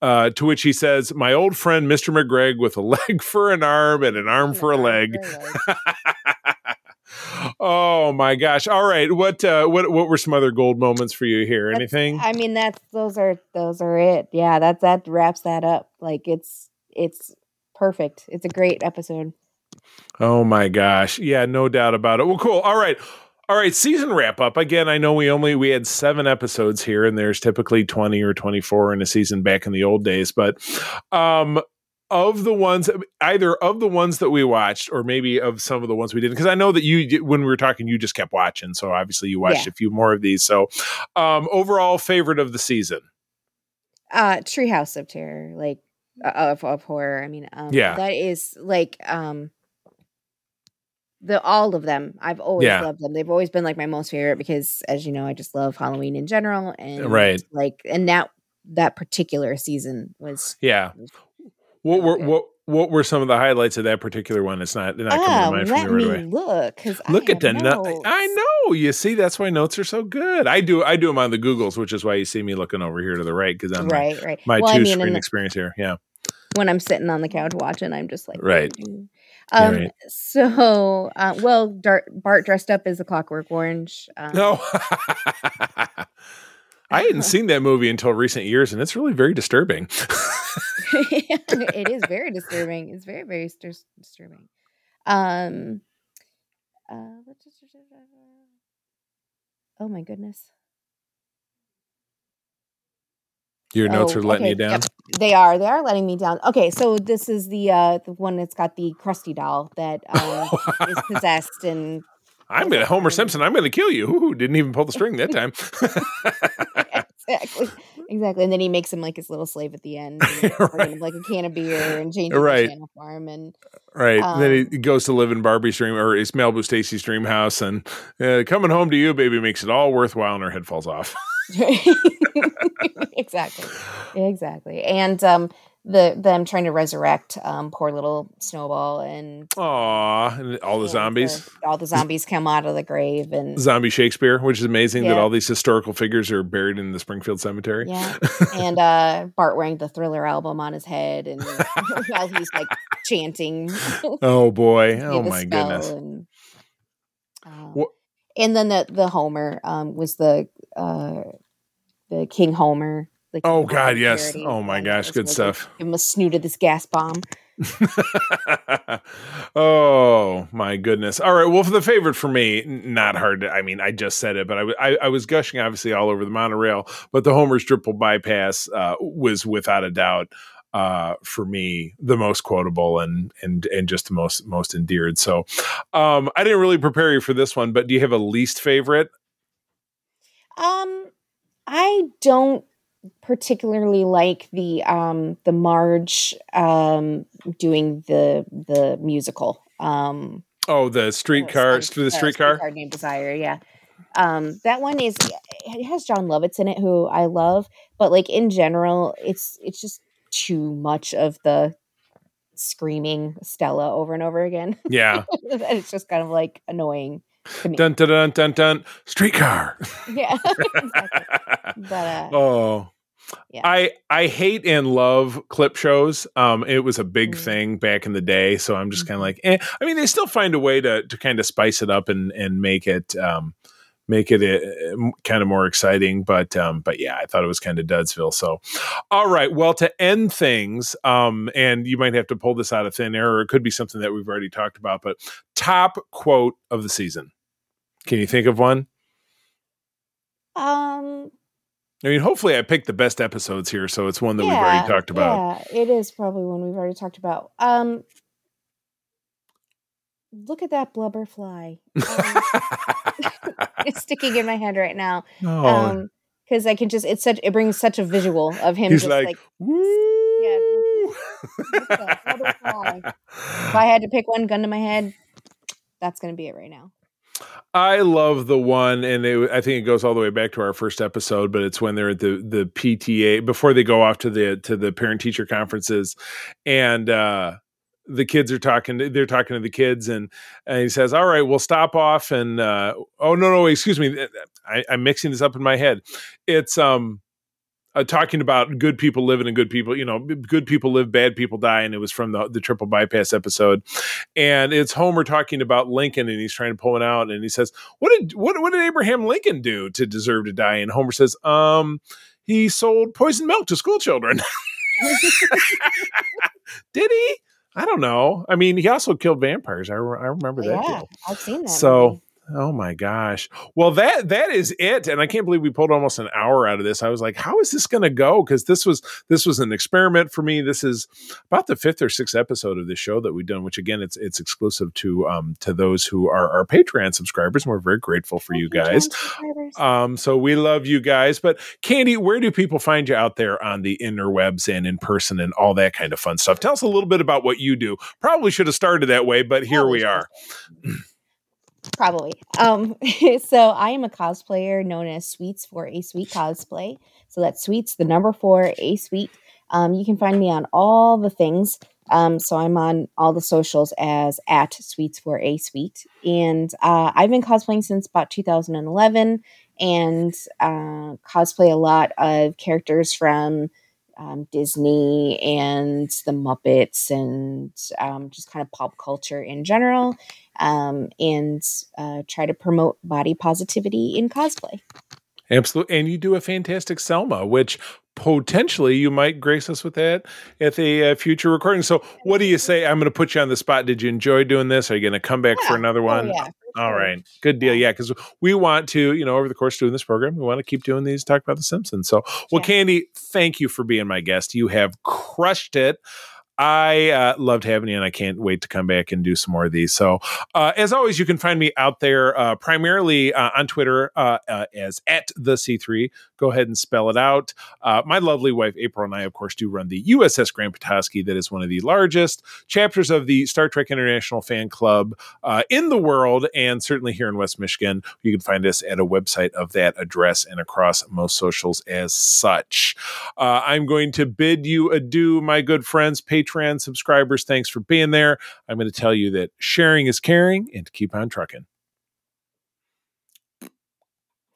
Speaker 1: Uh, to which he says, "My old friend, Mister McGregor, with a leg for an arm and an arm for a leg." oh my gosh! All right, what uh, what what were some other gold moments for you here?
Speaker 2: That's,
Speaker 1: Anything?
Speaker 2: I mean, that's those are those are it. Yeah, that that wraps that up. Like it's it's perfect. It's a great episode.
Speaker 1: Oh my gosh! Yeah, no doubt about it. Well, cool. All right. All right, season wrap up. Again, I know we only we had 7 episodes here and there's typically 20 or 24 in a season back in the old days, but um of the ones either of the ones that we watched or maybe of some of the ones we didn't because i know that you when we were talking you just kept watching. So obviously you watched yeah. a few more of these. So um overall favorite of the season?
Speaker 2: Uh treehouse of terror like uh, of, of horror. I mean um yeah. that is like um the all of them. I've always yeah. loved them. They've always been like my most favorite because as you know i just love halloween in general and
Speaker 1: right.
Speaker 2: like and that that particular season was
Speaker 1: yeah. was what were what what were some of the highlights of that particular one? It's not not coming to
Speaker 2: oh, mind from
Speaker 1: you right away.
Speaker 2: Look, because
Speaker 1: look at the notes. I know. You see, that's why notes are so good. I do I do them on the Googles, which is why you see me looking over here to the right because I'm
Speaker 2: right, my, right.
Speaker 1: My well, two I mean, screen the, experience here. Yeah.
Speaker 2: When I'm sitting on the couch watching, I'm just like
Speaker 1: right.
Speaker 2: Um. Right. So, uh, well, Dart, Bart dressed up as a Clockwork Orange. Um,
Speaker 1: no. I hadn't seen that movie until recent years, and it's really very disturbing.
Speaker 2: it is very disturbing. It's very, very disturbing. Um, uh, oh my goodness.
Speaker 1: Your notes oh, are letting okay. you down. Yep.
Speaker 2: They are. They are letting me down. Okay, so this is the uh the one that's got the Krusty doll that um, is possessed and
Speaker 1: I'm gonna Homer Simpson. I'm gonna kill you. Ooh, didn't even pull the string that time.
Speaker 2: Exactly, exactly. And then he makes him like his little slave at the end, right. like a can of beer and changes right. the channel for him. And
Speaker 1: right, um, then he goes to live in Barbie's dream or it's Malibu Stacy's dream house, and uh, coming home to you, baby, makes it all worthwhile, and her head falls off.
Speaker 2: exactly, exactly. And um, the them trying to resurrect um, poor little Snowball and
Speaker 1: Aw, and all the zombies.
Speaker 2: The, all the zombies come out of the grave and
Speaker 1: zombie Shakespeare, which is amazing yeah. that all these historical figures are buried in the Springfield Cemetery.
Speaker 2: Yeah, and uh, Bart wearing the Thriller album on his head, and while he's like chanting.
Speaker 1: oh boy! Oh my goodness!
Speaker 2: And, uh, and then the the Homer um, was the uh, the King Homer
Speaker 1: like oh god, yes. Oh my gosh, good stuff.
Speaker 2: Give him a snoot of this gas bomb.
Speaker 1: oh my goodness! All right, well, for the favorite for me, not hard. To, I mean, I just said it, but I, I, I was gushing obviously all over the monorail, but the Homer's triple bypass uh, was without a doubt uh, for me the most quotable and and and just the most most endeared. So um, I didn't really prepare you for this one, but do you have a least favorite?
Speaker 2: Um, I don't particularly like the um the Marge um doing the the musical. Um
Speaker 1: Oh, the streetcar through the streetcar.
Speaker 2: Streetcar Named Desire, yeah. Um that one is it has Jon Lovitz in it who I love, but like in general, it's it's just too much of the screaming Stella over and over again.
Speaker 1: Yeah.
Speaker 2: it's just kind of like annoying.
Speaker 1: Dun dun dun dun dun streetcar.
Speaker 2: Yeah. But uh,
Speaker 1: oh, yeah. I I hate and love clip shows. Um, it was a big mm-hmm. thing back in the day, so I'm just mm-hmm. kind of like, eh. I mean, they still find a way to to kind of spice it up and and make it um make it a, uh, a, kind of more exciting. But um, but yeah, I thought it was kind of Dudsville. So, all right. Well, to end things, um, and you might have to pull this out of thin air, or it could be something that we've already talked about. But top quote of the season. Can you think of one?
Speaker 2: Um
Speaker 1: I mean, hopefully, I picked the best episodes here, so it's one that yeah, we've already talked about.
Speaker 2: Yeah, it is probably one we've already talked about. Um, look at that blubber fly. Um, sticking in my head right now.
Speaker 1: Oh,
Speaker 2: Um, because I can just it's such it brings such a visual of him
Speaker 1: he's
Speaker 2: just
Speaker 1: like,
Speaker 2: like,
Speaker 1: woo.
Speaker 2: the if I had to pick one gun to my head, that's gonna be it right now.
Speaker 1: I love the one, and it, I think it goes all the way back to our first episode. But it's when they're at the the PTA before they go off to the to the parent teacher conferences, and uh, the kids are talking. To, they're talking to the kids, and, and he says, "All right, we'll stop off." And uh, oh no, no, excuse me, I, I'm mixing this up in my head. It's um uh, talking about good people living and good people, you know, good people live, bad people die, and it was from the the triple bypass episode, and it's Homer talking about Lincoln, and he's trying to pull it out, and he says, "What did what what did Abraham Lincoln do to deserve to die?" And Homer says, "Um, he sold poisoned milk to school children." did he? I don't know. I mean, he also killed vampires. I, re- I remember that
Speaker 2: yeah,
Speaker 1: deal.
Speaker 2: I've seen that.
Speaker 1: So,
Speaker 2: movie.
Speaker 1: Oh my gosh. Well, that that is it, and I can't believe we pulled almost an hour out of this. I was like, how is this going to go? Because this was this was an experiment for me. This is about the fifth or sixth episode of this show that we've done, which again, it's it's exclusive to um to those who are our Patreon subscribers, and we're very grateful for you guys. Um, so we love you guys. But Candy, where do people find you out there on the interwebs and in person and all that kind of fun stuff? Tell us a little bit about what you do. Probably should have started that way, but here we are.
Speaker 2: Probably. Um, so I am a cosplayer known as Sweets for a Sweet Cosplay. So that's Sweets, the number four, a Sweet. Um, you can find me on all the things. Um, so I'm on all the socials as at Sweets for a Sweet, and uh, I've been cosplaying since about 2011, and uh, cosplay a lot of characters from um, Disney and the Muppets, and um, just kind of pop culture in general um, and uh, try to promote body positivity in cosplay.
Speaker 1: Absolutely. And you do a fantastic Selma, which potentially you might grace us with that at a uh, future recording. So, what do you say? I'm going to put you on the spot. Did you enjoy doing this? Are you going to come back for
Speaker 2: Yeah.
Speaker 1: another
Speaker 2: Oh,
Speaker 1: one?
Speaker 2: yeah, for
Speaker 1: All right. Good deal. Yeah. Because we want to, you know, over the course of doing this program, we want to keep doing these, talk about The Simpsons. So, well,
Speaker 2: Yeah.
Speaker 1: Candy, thank you for being my guest. You have crushed it. I uh, loved having you, and I can't wait to come back and do some more of these. So, uh, as always, you can find me out there uh, primarily uh, on Twitter uh, uh, as at the C3. Go ahead and spell it out. My lovely wife April and I, of course, do run the USS Grand Petoskey. That is one of the largest chapters of the Star Trek International Fan Club in the world, and certainly here in West Michigan. You can find us at a website of that address and across most socials as such. I'm going to bid you adieu, my good friends, subscribers. Thanks for being there. I'm going to tell you that sharing is caring and keep on trucking.